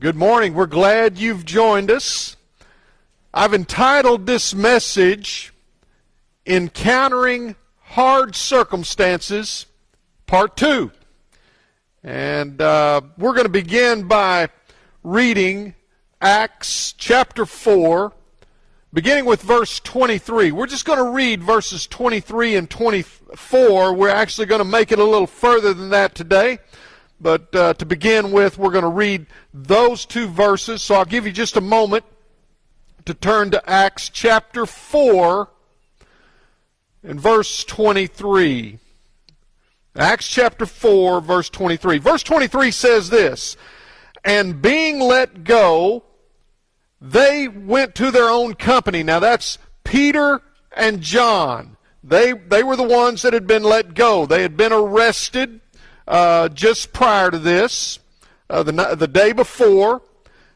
Good morning. We're glad you've joined us. I've entitled this message Encountering Hard Circumstances, Part 2. And uh, we're going to begin by reading Acts chapter 4, beginning with verse 23. We're just going to read verses 23 and 24. We're actually going to make it a little further than that today. But uh, to begin with, we're going to read those two verses. So I'll give you just a moment to turn to Acts chapter 4 and verse 23. Acts chapter 4, verse 23. Verse 23 says this And being let go, they went to their own company. Now that's Peter and John. They, they were the ones that had been let go. They had been arrested uh, just prior to this, uh, the, the day before.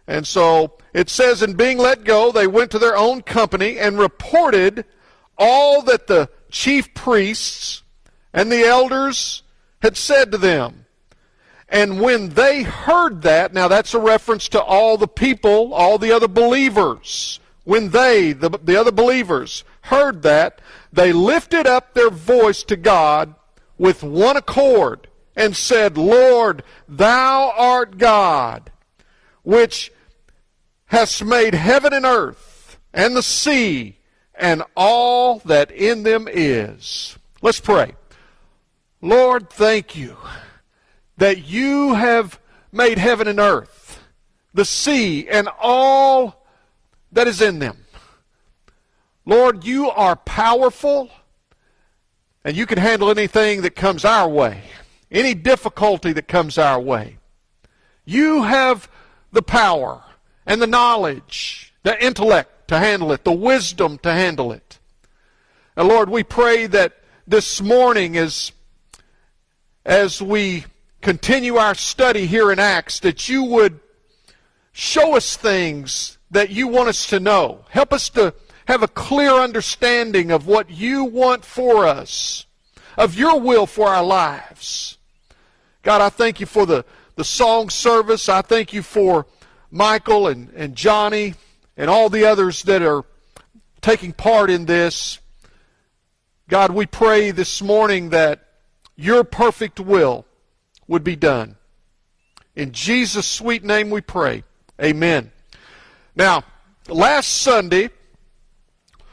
And so it says, in being let go, they went to their own company and reported all that the chief priests and the elders had said to them. And when they heard that, now that's a reference to all the people, all the other believers. When they, the, the other believers, heard that, they lifted up their voice to God with one accord and said, Lord, thou art God, which hast made heaven and earth and the sea and all that in them is. Let's pray. Lord, thank you that you have made heaven and earth, the sea, and all that is in them. Lord, you are powerful, and you can handle anything that comes our way any difficulty that comes our way. You have the power and the knowledge, the intellect to handle it, the wisdom to handle it. And Lord, we pray that this morning as, as we continue our study here in Acts, that you would show us things that you want us to know. Help us to have a clear understanding of what you want for us, of your will for our lives. God, I thank you for the, the song service. I thank you for Michael and, and Johnny and all the others that are taking part in this. God, we pray this morning that your perfect will would be done. In Jesus' sweet name we pray. Amen. Now, last Sunday,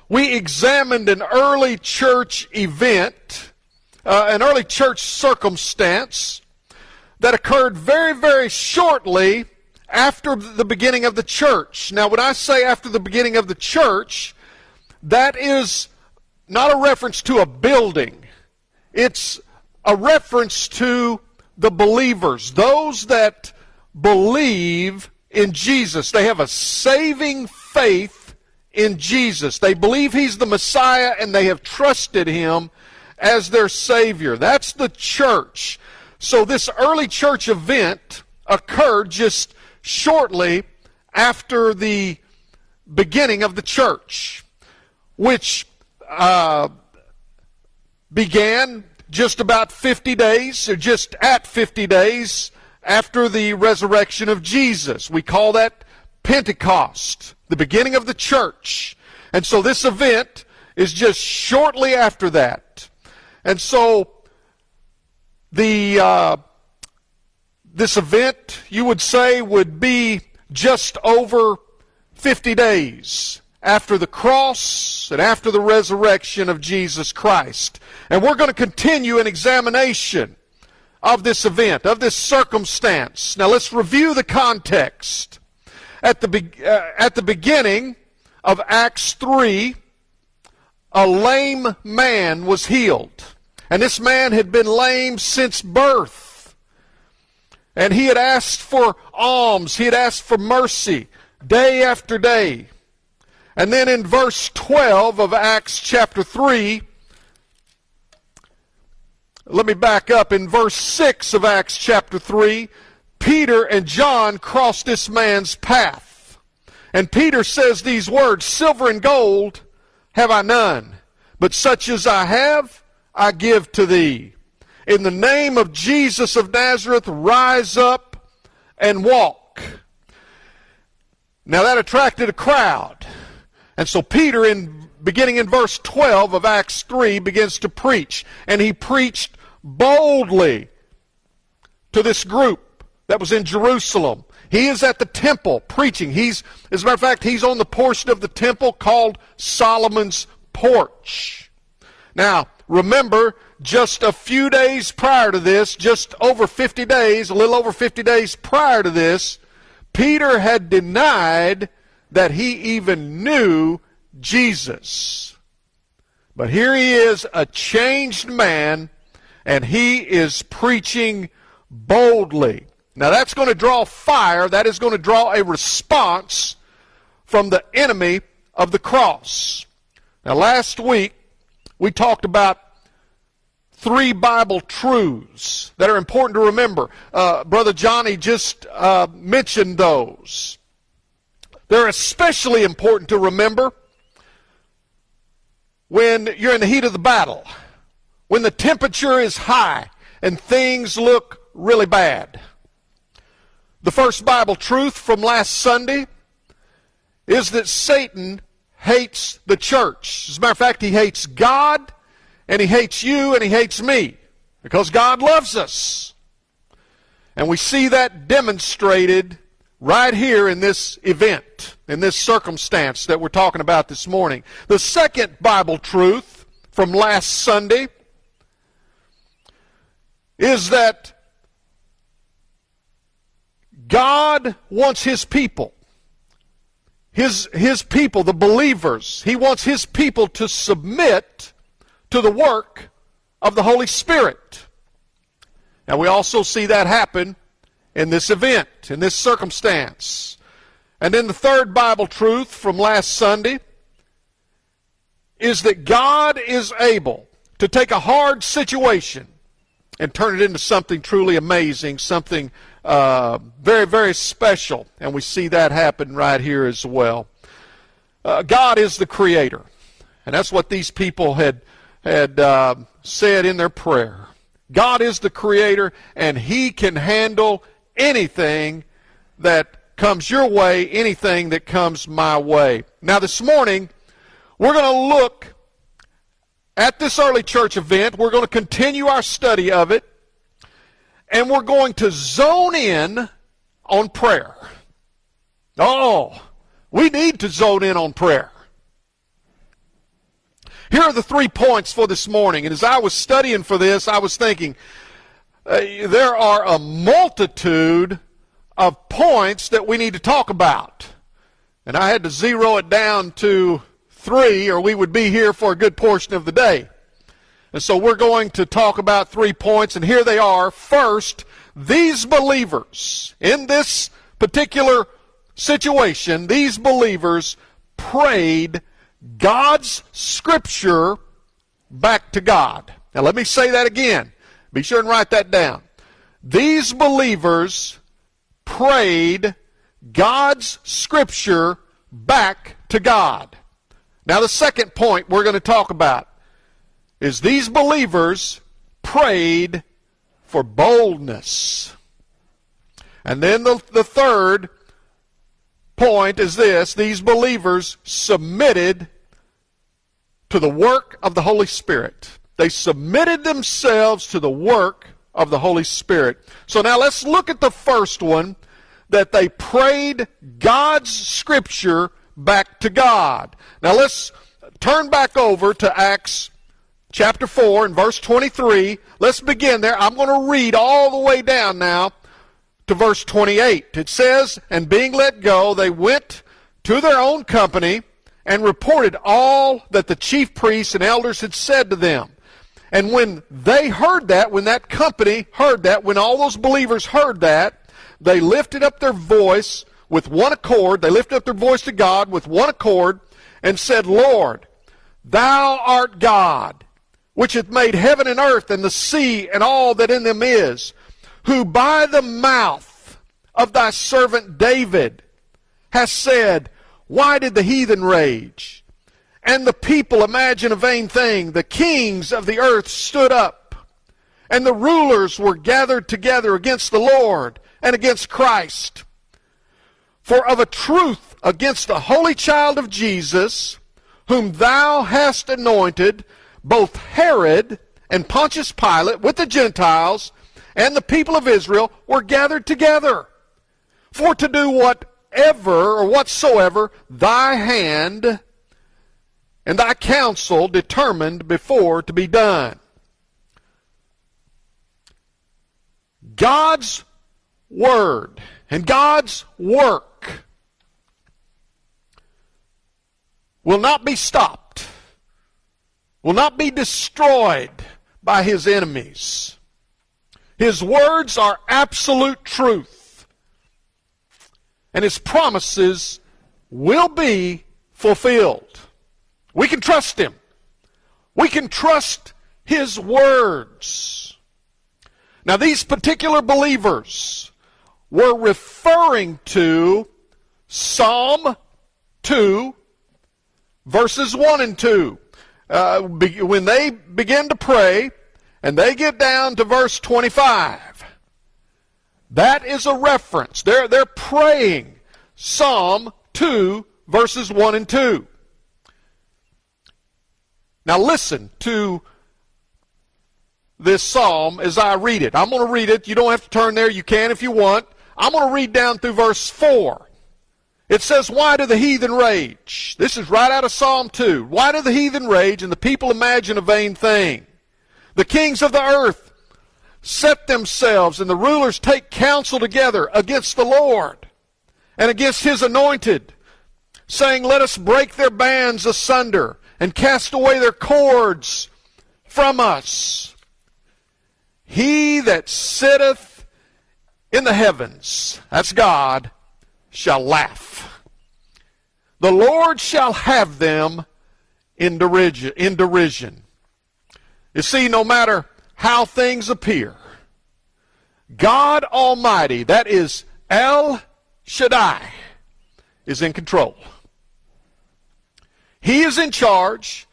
we examined an early church event, uh, an early church circumstance that occurred very, very shortly after the beginning of the church. Now, when I say after the beginning of the church, that is not a reference to a building. It's a reference to the believers, those that believe in Jesus. They have a saving faith in Jesus. They believe He's the Messiah and they have trusted Him as their Savior. That's the church. So this early church event occurred just shortly after the beginning of the church, which uh, began just about 50 days, or just at 50 days after the resurrection of Jesus. We call that Pentecost, the beginning of the church. And so this event is just shortly after that. And so the uh, this event, you would say, would be just over 50 days after the cross and after the resurrection of Jesus Christ. And we're going to continue an examination of this event, of this circumstance. Now let's review the context. At the, be- uh, at the beginning of Acts 3, a lame man was healed. And this man had been lame since birth. And he had asked for alms, he had asked for mercy day after day. And then in verse 12 of Acts chapter 3, let me back up. In verse 6 of Acts chapter 3, Peter and John crossed this man's path. And Peter says these words Silver and gold have I none, but such as I have, I give to thee. In the name of Jesus of Nazareth, rise up and walk. Now that attracted a crowd. And so Peter, in beginning in verse 12 of Acts 3, begins to preach. And he preached boldly to this group that was in Jerusalem. He is at the temple preaching. He's, as a matter of fact, he's on the portion of the temple called Solomon's porch. Now, remember, just a few days prior to this, just over 50 days, a little over 50 days prior to this, Peter had denied that he even knew Jesus. But here he is, a changed man, and he is preaching boldly. Now that's going to draw fire, that is going to draw a response from the enemy of the cross. Now last week we talked about three Bible truths that are important to remember. Uh, Brother Johnny just uh, mentioned those. They're especially important to remember when you're in the heat of the battle, when the temperature is high and things look really bad. The first Bible truth from last Sunday is that Satan hates the church. As a matter of fact, he hates God and he hates you and he hates me because God loves us. And we see that demonstrated right here in this event, in this circumstance that we're talking about this morning. The second Bible truth from last Sunday is that God wants His people, His, His people, the believers, He wants His people to submit to the work of the Holy Spirit. Now we also see that happen in this event, in this circumstance. And then the third Bible truth from last Sunday is that God is able to take a hard situation and turn it into something truly amazing, something uh, very, very special. And we see that happen right here as well. Uh, God is the creator. And that's what these people had, had uh, said in their prayer. God is the creator, and He can handle anything that comes your way, anything that comes my way. Now, this morning, we're going to look at this early church event. We're going to continue our study of it and we're going to zone in on prayer. Oh, we need to zone in on prayer. Here are the three points for this morning. And as I was studying for this, I was thinking uh, there are a multitude of points that we need to talk about. And I had to zero it down to three, or we would be here for a good portion of the day. And so we're going to talk about three points, and here they are. First, these believers in this particular situation, these believers prayed God's scripture back to God. Now let me say that again. Be sure and write that down. These believers prayed God's scripture back to God. Now the second point we're going to talk about is these believers prayed for boldness. And then the, the third point is this these believers submitted to the work of the Holy Spirit. They submitted themselves to the work of the Holy Spirit. So now let's look at the first one that they prayed God's Scripture back to God. Now let's turn back over to Acts chapter 4 and verse 23. Let's begin there. I'm going to read all the way down now to verse 28. It says, And being let go, they went to their own company and reported all that the chief priests and elders had said to them. And when they heard that, when that company heard that, when all those believers heard that, they lifted up their voice with one accord. They lifted up their voice to God with one accord and said, Lord, thou art God which hath made heaven and earth and the sea and all that in them is, who by the mouth of thy servant David has said, Why did the heathen rage? And the people imagine a vain thing. The kings of the earth stood up, and the rulers were gathered together against the Lord and against Christ. For of a truth against the holy child of Jesus, whom thou hast anointed, both Herod and Pontius Pilate with the Gentiles and the people of Israel were gathered together for to do whatever or whatsoever thy hand and thy counsel determined before to be done. God's word and God's work will not be stopped, will not be destroyed by his enemies. His words are absolute truth, and his promises will be fulfilled. We can trust him. We can trust his words. Now, these particular believers were referring to Psalm 2, verses 1 and 2. Uh, when they begin to pray and they get down to verse 25, that is a reference. They're, they're praying Psalm 2, verses 1 and 2. Now listen to this psalm as I read it. I'm going to read it. You don't have to turn there. You can if you want. I'm going to read down through verse 4. It says, Why do the heathen rage? This is right out of Psalm 2. Why do the heathen rage and the people imagine a vain thing? The kings of the earth set themselves and the rulers take counsel together against the Lord and against his anointed, saying, Let us break their bands asunder and cast away their cords from us. He that sitteth in the heavens, that's God, shall laugh. The Lord shall have them in derision. In derision. You see, no matter how things appear, God Almighty, that is El Shaddai, is in control. He is in charge.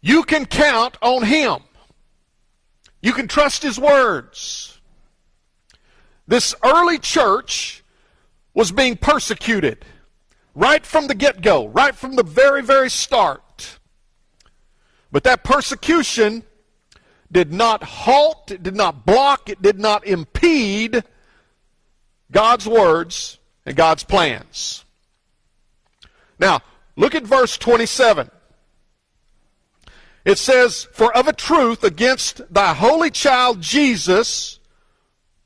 You can count on Him. You can trust His words. This early church was being persecuted right from the get go, right from the very, very start. But that persecution did not halt, it did not block, it did not impede God's words and God's plans. Now, Look at verse 27. It says, For of a truth against thy holy child Jesus,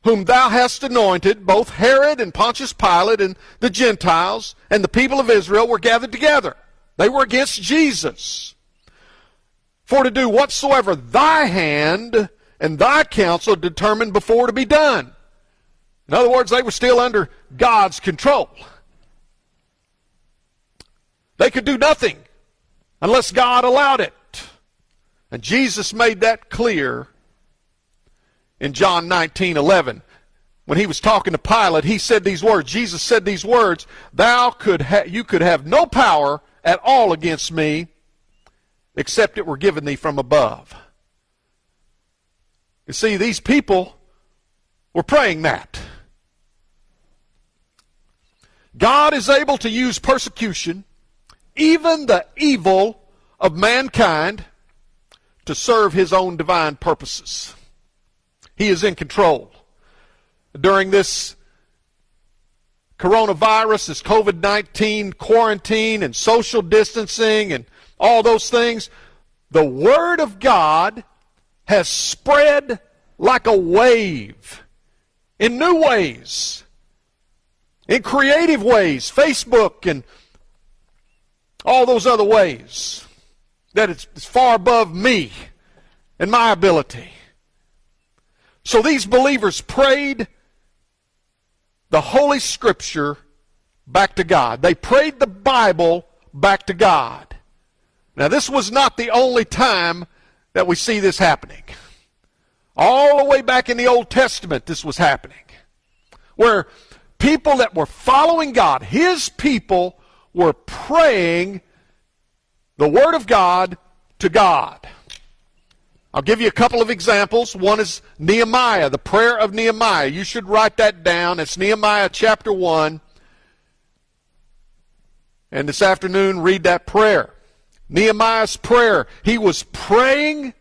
whom thou hast anointed, both Herod and Pontius Pilate and the Gentiles and the people of Israel were gathered together. They were against Jesus. For to do whatsoever thy hand and thy counsel determined before to be done. In other words, they were still under God's control. They could do nothing unless God allowed it. And Jesus made that clear in John 19 11. When he was talking to Pilate, he said these words. Jesus said these words, Thou could ha- you could have no power at all against me except it were given thee from above. You see, these people were praying that. God is able to use persecution even the evil of mankind to serve his own divine purposes. He is in control. During this coronavirus, this COVID 19 quarantine and social distancing and all those things, the Word of God has spread like a wave in new ways, in creative ways. Facebook and all those other ways that it's, far above me and my ability. So these believers prayed the Holy Scripture back to God. They prayed the Bible back to God. Now, this was not the only time that we see this happening. All the way back in the Old Testament, this was happening. Where people that were following God, His people, were praying the Word of God to God. I'll give you a couple of examples. One is Nehemiah, the prayer of Nehemiah. You should write that down. It's Nehemiah chapter 1. And this afternoon, read that prayer. Nehemiah's prayer. He was praying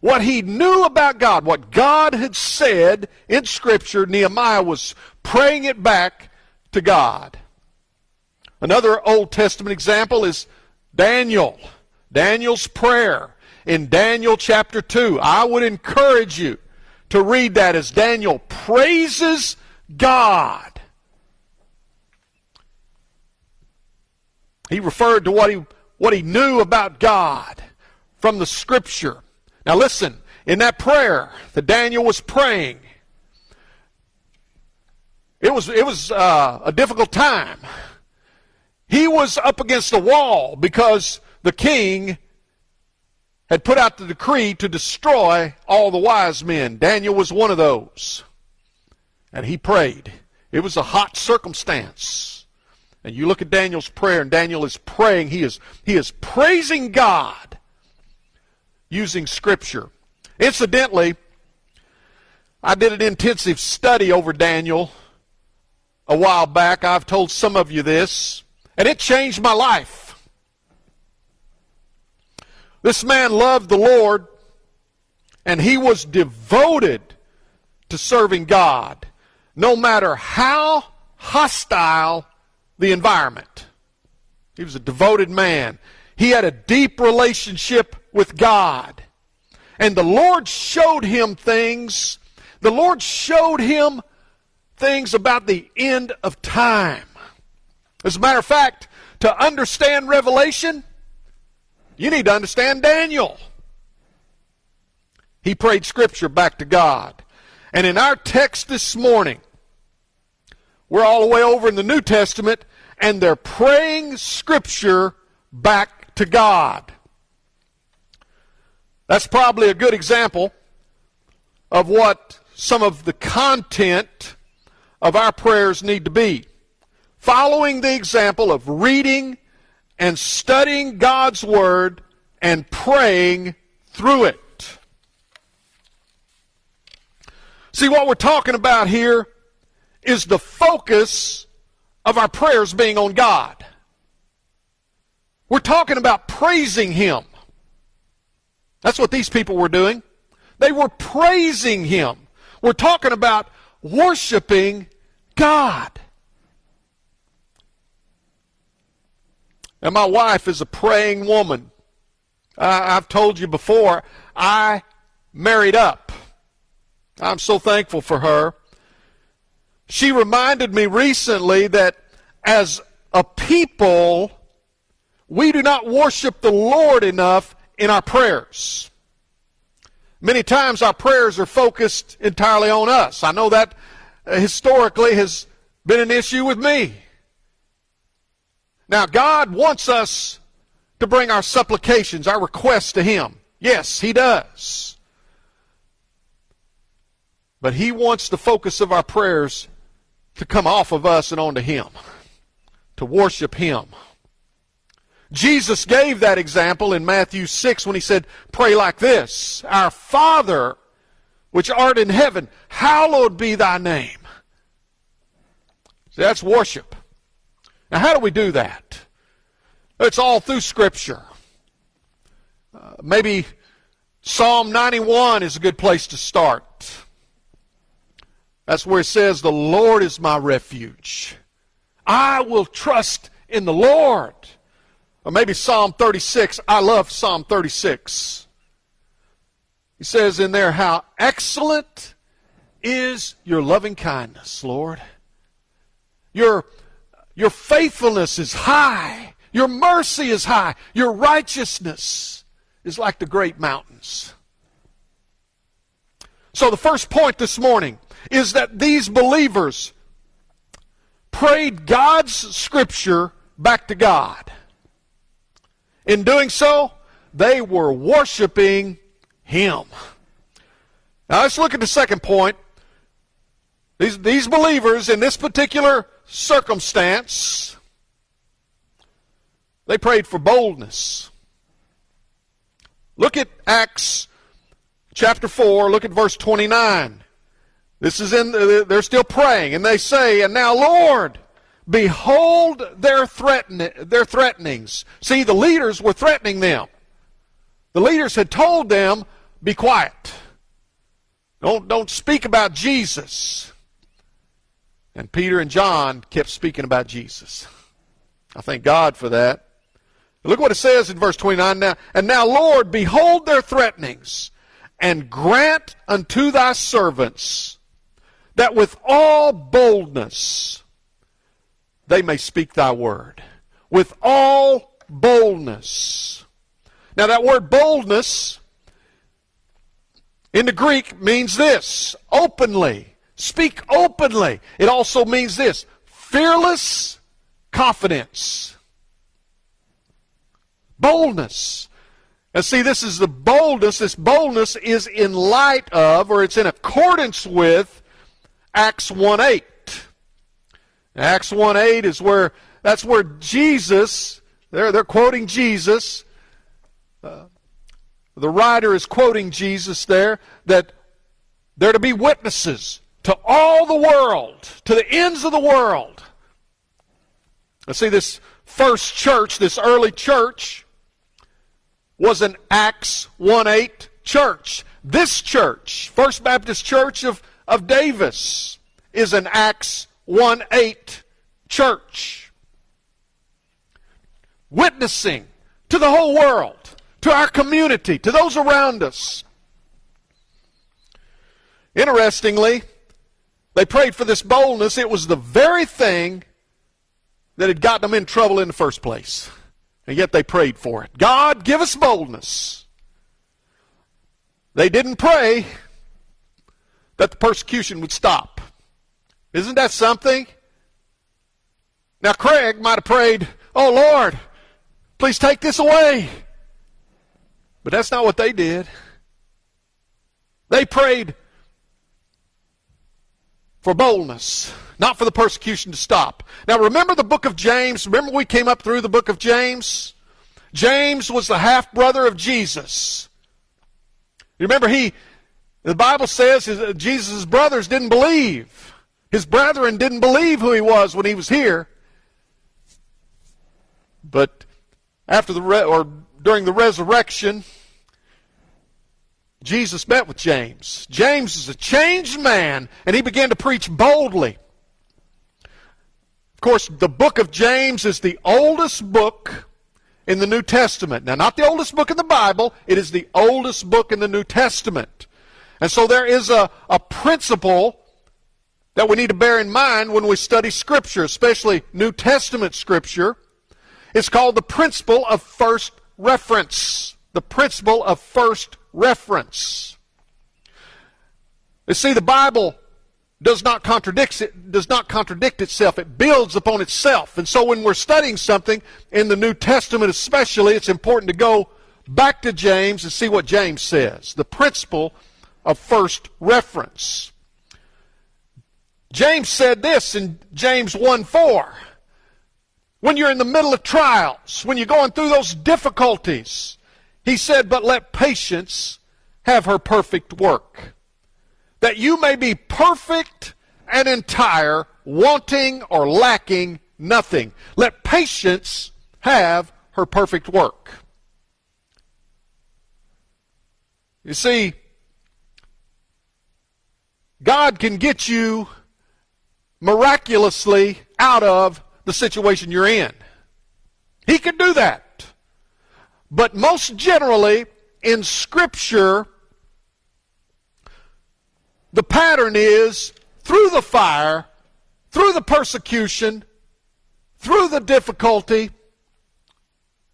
what he knew about God, what God had said in Scripture. Nehemiah was praying it back to God. Another Old Testament example is Daniel. Daniel's prayer in Daniel chapter 2. I would encourage you to read that as Daniel praises God. He referred to what he, what he knew about God from the Scripture. Now listen, in that prayer that Daniel was praying, it was, it was uh, a difficult time. He was up against the wall because the king had put out the decree to destroy all the wise men. Daniel was one of those. And he prayed. It was a hot circumstance. And you look at Daniel's prayer, and Daniel is praying. He is, he is praising God using Scripture. Incidentally, I did an intensive study over Daniel a while back. I've told some of you this, and it changed my life. This man loved the Lord, and he was devoted to serving God, no matter how hostile the environment. He was a devoted man. He had a deep relationship with God. And the Lord showed him things. The Lord showed him things about the end of time. As a matter of fact, to understand Revelation, you need to understand Daniel. He prayed Scripture back to God. And in our text this morning, we're all the way over in the New Testament, and they're praying Scripture back to God. That's probably a good example of what some of the content of our prayers need to be. Following the example of reading and studying God's Word and praying through it. See, what we're talking about here is the focus of our prayers being on God. We're talking about praising Him. That's what these people were doing. They were praising Him. We're talking about worshiping God. And my wife is a praying woman. I've told you before, I married up. I'm so thankful for her. She reminded me recently that as a people, we do not worship the Lord enough in our prayers. Many times our prayers are focused entirely on us. I know that historically has been an issue with me. Now, God wants us to bring our supplications, our requests to Him. Yes, He does. But He wants the focus of our prayers to come off of us and onto Him, to worship Him. Jesus gave that example in Matthew 6 when He said, Pray like this Our Father, which art in heaven, hallowed be thy name. See, that's worship. Now, how do we do that? It's all through Scripture. Uh, maybe Psalm 91 is a good place to start. That's where it says, The Lord is my refuge. I will trust in the Lord. Or maybe Psalm 36. I love Psalm 36. He says in there, How excellent is your loving kindness, Lord. Your your faithfulness is high. Your mercy is high. Your righteousness is like the great mountains. So, the first point this morning is that these believers prayed God's scripture back to God. In doing so, they were worshiping Him. Now, let's look at the second point. These, these believers in this particular circumstance, they prayed for boldness. Look at Acts chapter 4, look at verse 29. This is in, they're still praying, and they say, And now, Lord, behold their, threaten- their threatenings. See, the leaders were threatening them. The leaders had told them, be quiet. Don't, don't speak about Jesus. And Peter and John kept speaking about Jesus. I thank God for that. Look what it says in verse 29 now. And now, Lord, behold their threatenings, and grant unto thy servants that with all boldness they may speak thy word. With all boldness. Now, that word boldness in the Greek means this openly. Speak openly. It also means this fearless confidence. Boldness. And see, this is the boldness. This boldness is in light of, or it's in accordance with, Acts 1 8. Acts 1 8 is where, that's where Jesus, they're, they're quoting Jesus. Uh, the writer is quoting Jesus there, that they're to be witnesses to all the world, to the ends of the world. Let's see, this first church, this early church, was an Acts 1 8 church. This church, First Baptist Church of, of Davis, is an Acts 1 8 church. Witnessing to the whole world, to our community, to those around us. Interestingly, they prayed for this boldness. It was the very thing that had gotten them in trouble in the first place. And yet they prayed for it. God, give us boldness. They didn't pray that the persecution would stop. Isn't that something? Now, Craig might have prayed, Oh Lord, please take this away. But that's not what they did. They prayed for boldness, not for the persecution to stop. Now, remember the book of James? Remember we came up through the book of James? James was the half brother of Jesus. You remember he, the Bible says Jesus' brothers didn't believe. His brethren didn't believe who he was when he was here. But after the, re- or during the resurrection, Jesus met with James. James is a changed man, and he began to preach boldly. Of course, the book of James is the oldest book in the New Testament. Now, not the oldest book in the Bible, it is the oldest book in the New Testament. And so there is a, a principle that we need to bear in mind when we study Scripture, especially New Testament Scripture. It's called the principle of first reference. The principle of first reference. You see, the Bible does not contradict it does not contradict itself. It builds upon itself. And so when we're studying something in the New Testament especially, it's important to go back to James and see what James says. The principle of first reference. James said this in James 1 4. When you're in the middle of trials, when you're going through those difficulties, he said, But let patience have her perfect work, that you may be perfect and entire, wanting or lacking nothing. Let patience have her perfect work. You see, God can get you miraculously out of the situation you're in. He can do that. But most generally, in Scripture, the pattern is through the fire, through the persecution, through the difficulty.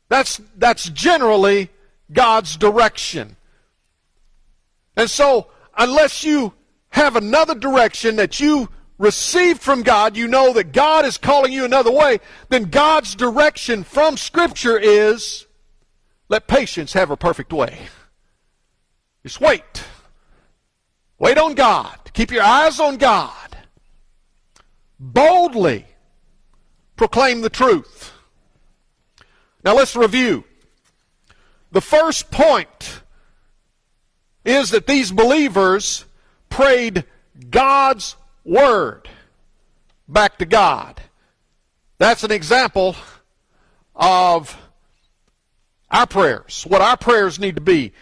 That's, that's generally God's direction. And so, unless you have another direction that you received from God, you know that God is calling you another way, then God's direction from Scripture is let patience have her perfect way. Just wait. Wait on God. Keep your eyes on God. Boldly proclaim the truth. Now let's review. The first point is that these believers prayed God's word back to God. That's an example of our prayers, what our prayers need to be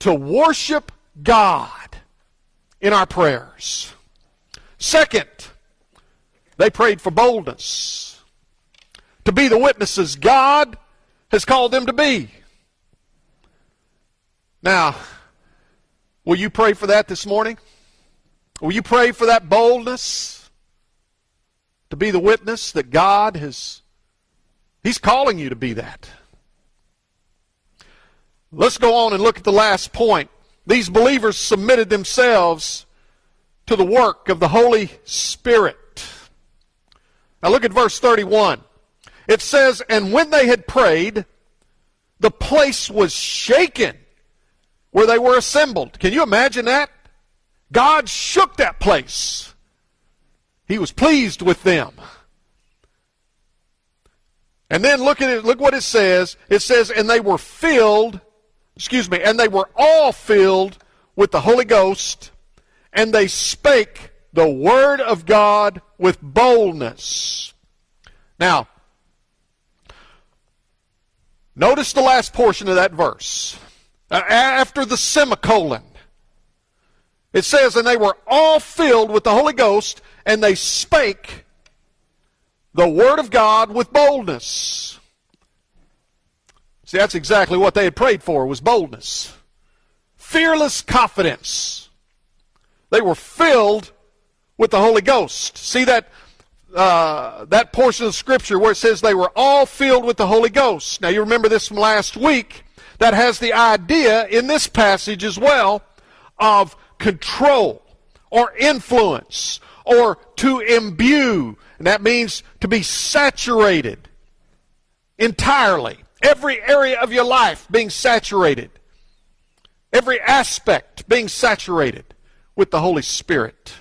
to worship God in our prayers. Second, they prayed for boldness to be the witnesses God has called them to be. Now, will you pray for that this morning? Will you pray for that boldness to be the witness that God has He's calling you to be that. Let's go on and look at the last point. These believers submitted themselves to the work of the Holy Spirit. Now look at verse 31. It says, And when they had prayed, the place was shaken where they were assembled. Can you imagine that? God shook that place. He was pleased with them. And then look at it, look what it says. It says, and they were filled, excuse me, and they were all filled with the Holy Ghost, and they spake the word of God with boldness. Now, notice the last portion of that verse. After the semicolon, it says, and they were all filled with the Holy Ghost, and they spake the Word of God with boldness. See, that's exactly what they had prayed for, was boldness. Fearless confidence. They were filled with the Holy Ghost. See that uh, that portion of Scripture where it says they were all filled with the Holy Ghost. Now you remember this from last week. That has the idea in this passage as well of control or influence or to imbue. And that means to be saturated entirely. Every area of your life being saturated. Every aspect being saturated with the Holy Spirit.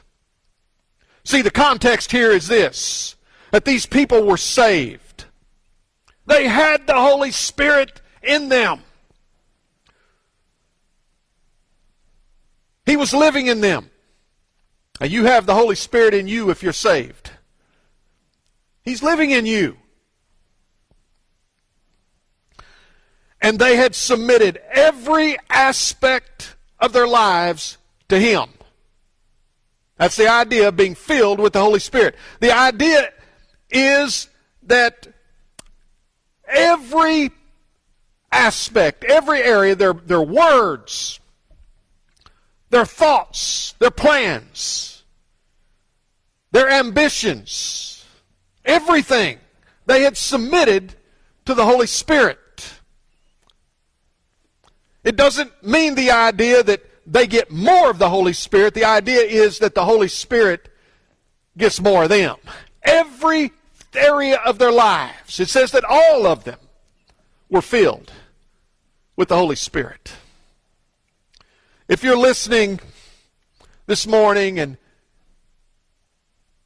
See, the context here is this that these people were saved. They had the Holy Spirit in them. He was living in them. Now, you have the Holy Spirit in you if you're saved. He's living in you. And they had submitted every aspect of their lives to Him. That's the idea of being filled with the Holy Spirit. The idea is that every aspect, every area, their, their words, their thoughts, their plans, their ambitions, everything they had submitted to the Holy Spirit. It doesn't mean the idea that they get more of the Holy Spirit. The idea is that the Holy Spirit gets more of them. Every area of their lives. It says that all of them were filled with the Holy Spirit. If you're listening this morning and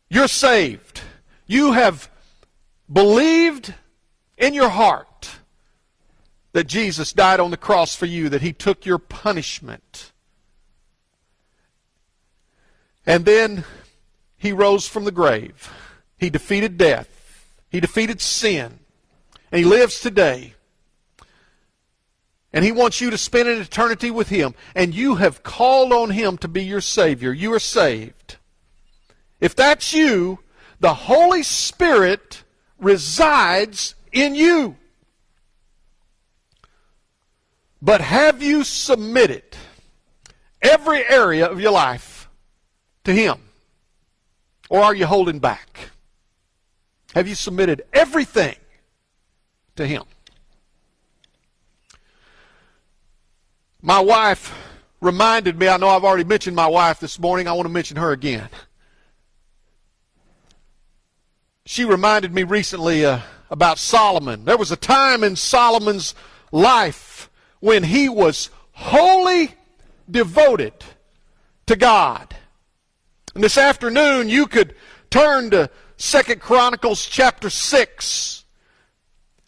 you're saved, you have believed in your heart that Jesus died on the cross for you, that he took your punishment. And then he rose from the grave. He defeated death. He defeated sin. And he lives today. And He wants you to spend an eternity with Him. And you have called on Him to be your Savior. You are saved. If that's you, the Holy Spirit resides in you. But have you submitted every area of your life to Him? Or are you holding back? Have you submitted everything to Him? My wife reminded me, I know I've already mentioned my wife this morning, I want to mention her again. She reminded me recently uh, about Solomon. There was a time in Solomon's life when he was wholly devoted to God. And this afternoon you could turn to Second Chronicles chapter 6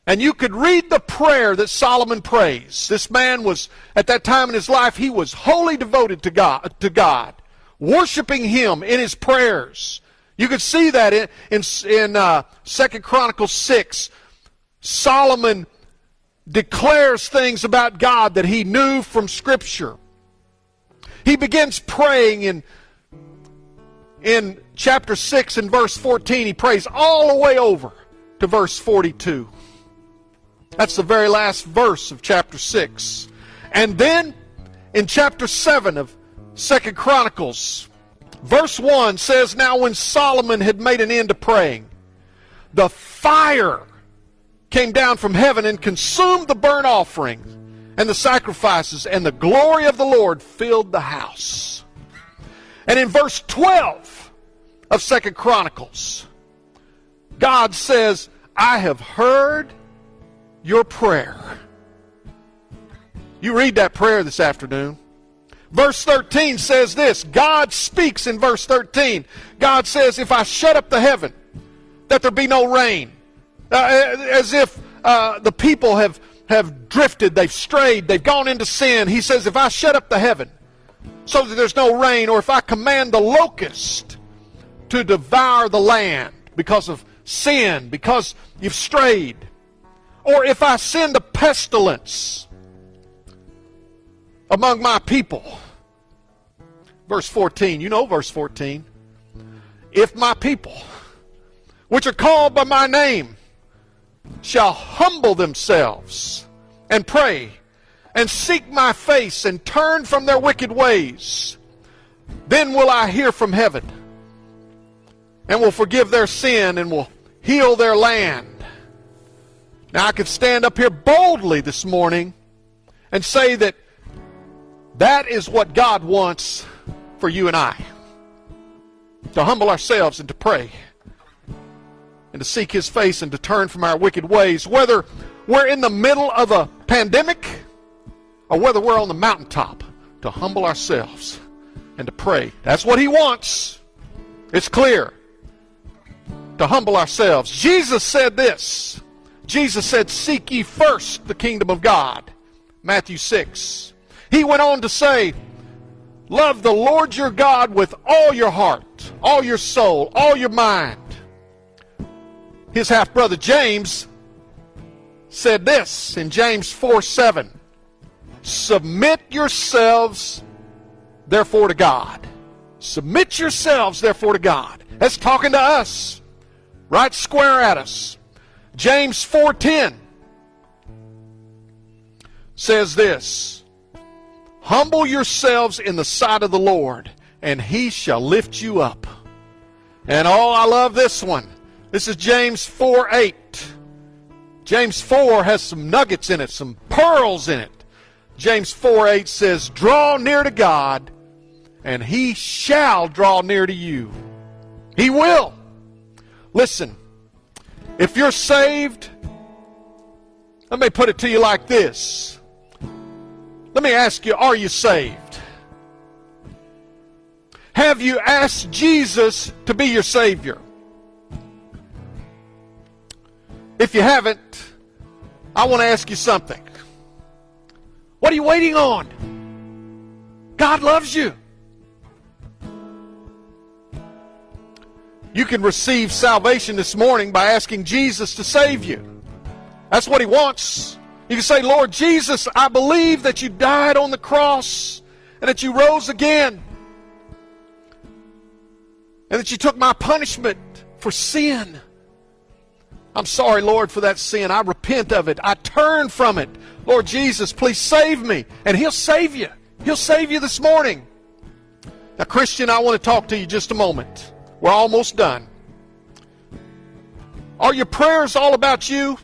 and you could read the prayer that Solomon prays. This man was, at that time in his life, he was wholly devoted to God, to God, worshiping Him in his prayers. You could see that in in, in uh, Second Chronicles six. Solomon declares things about God that he knew from Scripture. He begins praying in in chapter 6 and verse 14. He prays all the way over to verse 42. That's the very last verse of chapter 6. And then in chapter 7 of Second Chronicles, verse 1 says, Now when Solomon had made an end of praying, the fire came down from heaven and consumed the burnt offerings and the sacrifices, and the glory of the Lord filled the house. And in verse 12 of Second Chronicles, God says, I have heard your prayer. You read that prayer this afternoon. Verse 13 says this God speaks in verse 13. God says, If I shut up the heaven, that there be no rain, uh, as if uh, the people have, have drifted, they've strayed, they've gone into sin. He says, If I shut up the heaven so that there's no rain, or if I command the locust to devour the land because of sin, because you've strayed, or if I send a pestilence among my people. Verse 14, you know verse 14. If my people, which are called by my name, shall humble themselves and pray and seek my face and turn from their wicked ways, then will I hear from heaven and will forgive their sin and will heal their land. Now, I could stand up here boldly this morning and say that that is what God wants for you and I to humble ourselves and to pray and to seek His face and to turn from our wicked ways, whether we're in the middle of a pandemic or whether we're on the mountaintop, to humble ourselves and to pray. That's what He wants. It's clear. To humble ourselves. Jesus said this Jesus said, Seek ye first the kingdom of God. Matthew 6. He went on to say, Love the Lord your God with all your heart, all your soul, all your mind. His half brother James said this in James 4 7. Submit yourselves, therefore, to God. Submit yourselves, therefore, to God. That's talking to us, right square at us. James 4:10 says this, Humble yourselves in the sight of the Lord, and he shall lift you up. And oh, I love this one. This is James 4 8. James 4 has some nuggets in it, some pearls in it. James 4 8 says, Draw near to God, and he shall draw near to you. He will. Listen, if you're saved, let me put it to you like this. Let me ask you, are you saved? Have you asked Jesus to be your Savior? If you haven't, I want to ask you something. What are you waiting on? God loves you. You can receive salvation this morning by asking Jesus to save you. That's what He wants. You can say, Lord Jesus, I believe that you died on the cross and that you rose again and that you took my punishment for sin. I'm sorry, Lord, for that sin. I repent of it. I turn from it. Lord Jesus, please save me. And He'll save you. He'll save you this morning. Now, Christian, I want to talk to you just a moment. We're almost done. Are your prayers all about you?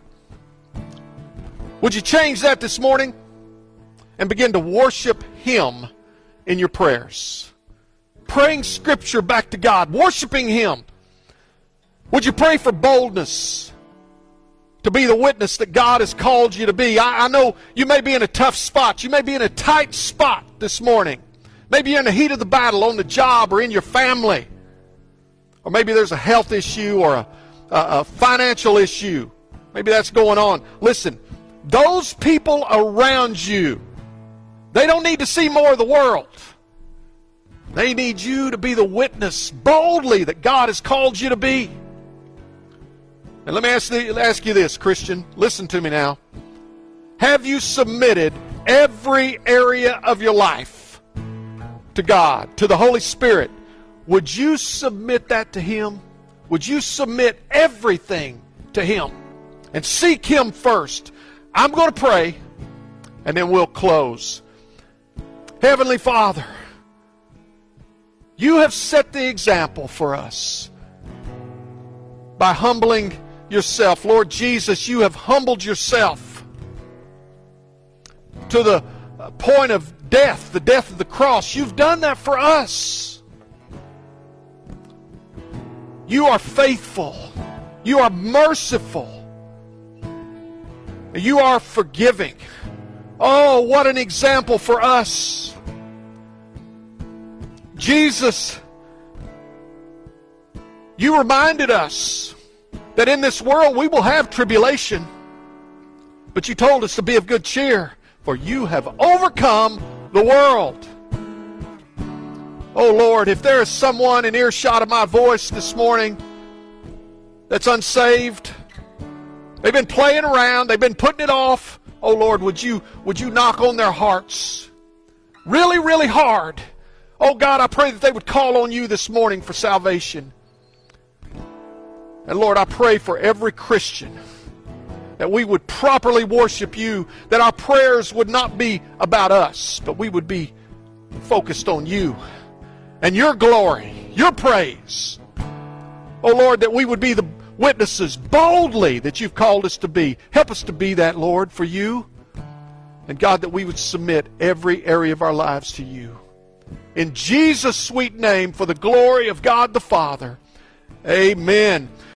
Would you change that this morning and begin to worship Him in your prayers? Praying Scripture back to God, worshiping Him. Would you pray for boldness to be the witness that God has called you to be? I, I know you may be in a tough spot. You may be in a tight spot this morning. Maybe you're in the heat of the battle on the job or in your family. Or maybe there's a health issue or a, a, a financial issue. Maybe that's going on. Listen, those people around you, they don't need to see more of the world. They need you to be the witness boldly that God has called you to be. And let me ask, the, ask you this, Christian. Listen to me now. Have you submitted every area of your life to God, to the Holy Spirit? Would you submit that to Him? Would you submit everything to Him and seek Him first? I'm going to pray and then we'll close. Heavenly Father, you have set the example for us by humbling yourself. Lord Jesus, you have humbled yourself to the point of death, the death of the cross. You've done that for us. You are faithful. You are merciful. You are forgiving. Oh, what an example for us. Jesus, you reminded us that in this world we will have tribulation, but you told us to be of good cheer, for you have overcome the world. Oh Lord, if there is someone in earshot of my voice this morning that's unsaved, they've been playing around, they've been putting it off. Oh Lord, would you would you knock on their hearts really, really hard Oh God, I pray that they would call on you this morning for salvation. And Lord, I pray for every Christian that we would properly worship you, that our prayers would not be about us, but we would be focused on you and your glory, your praise. Oh Lord, that we would be the witnesses boldly that you've called us to be. Help us to be that, Lord, for you. And God, that we would submit every area of our lives to you. In Jesus' sweet name, for the glory of God the Father. Amen.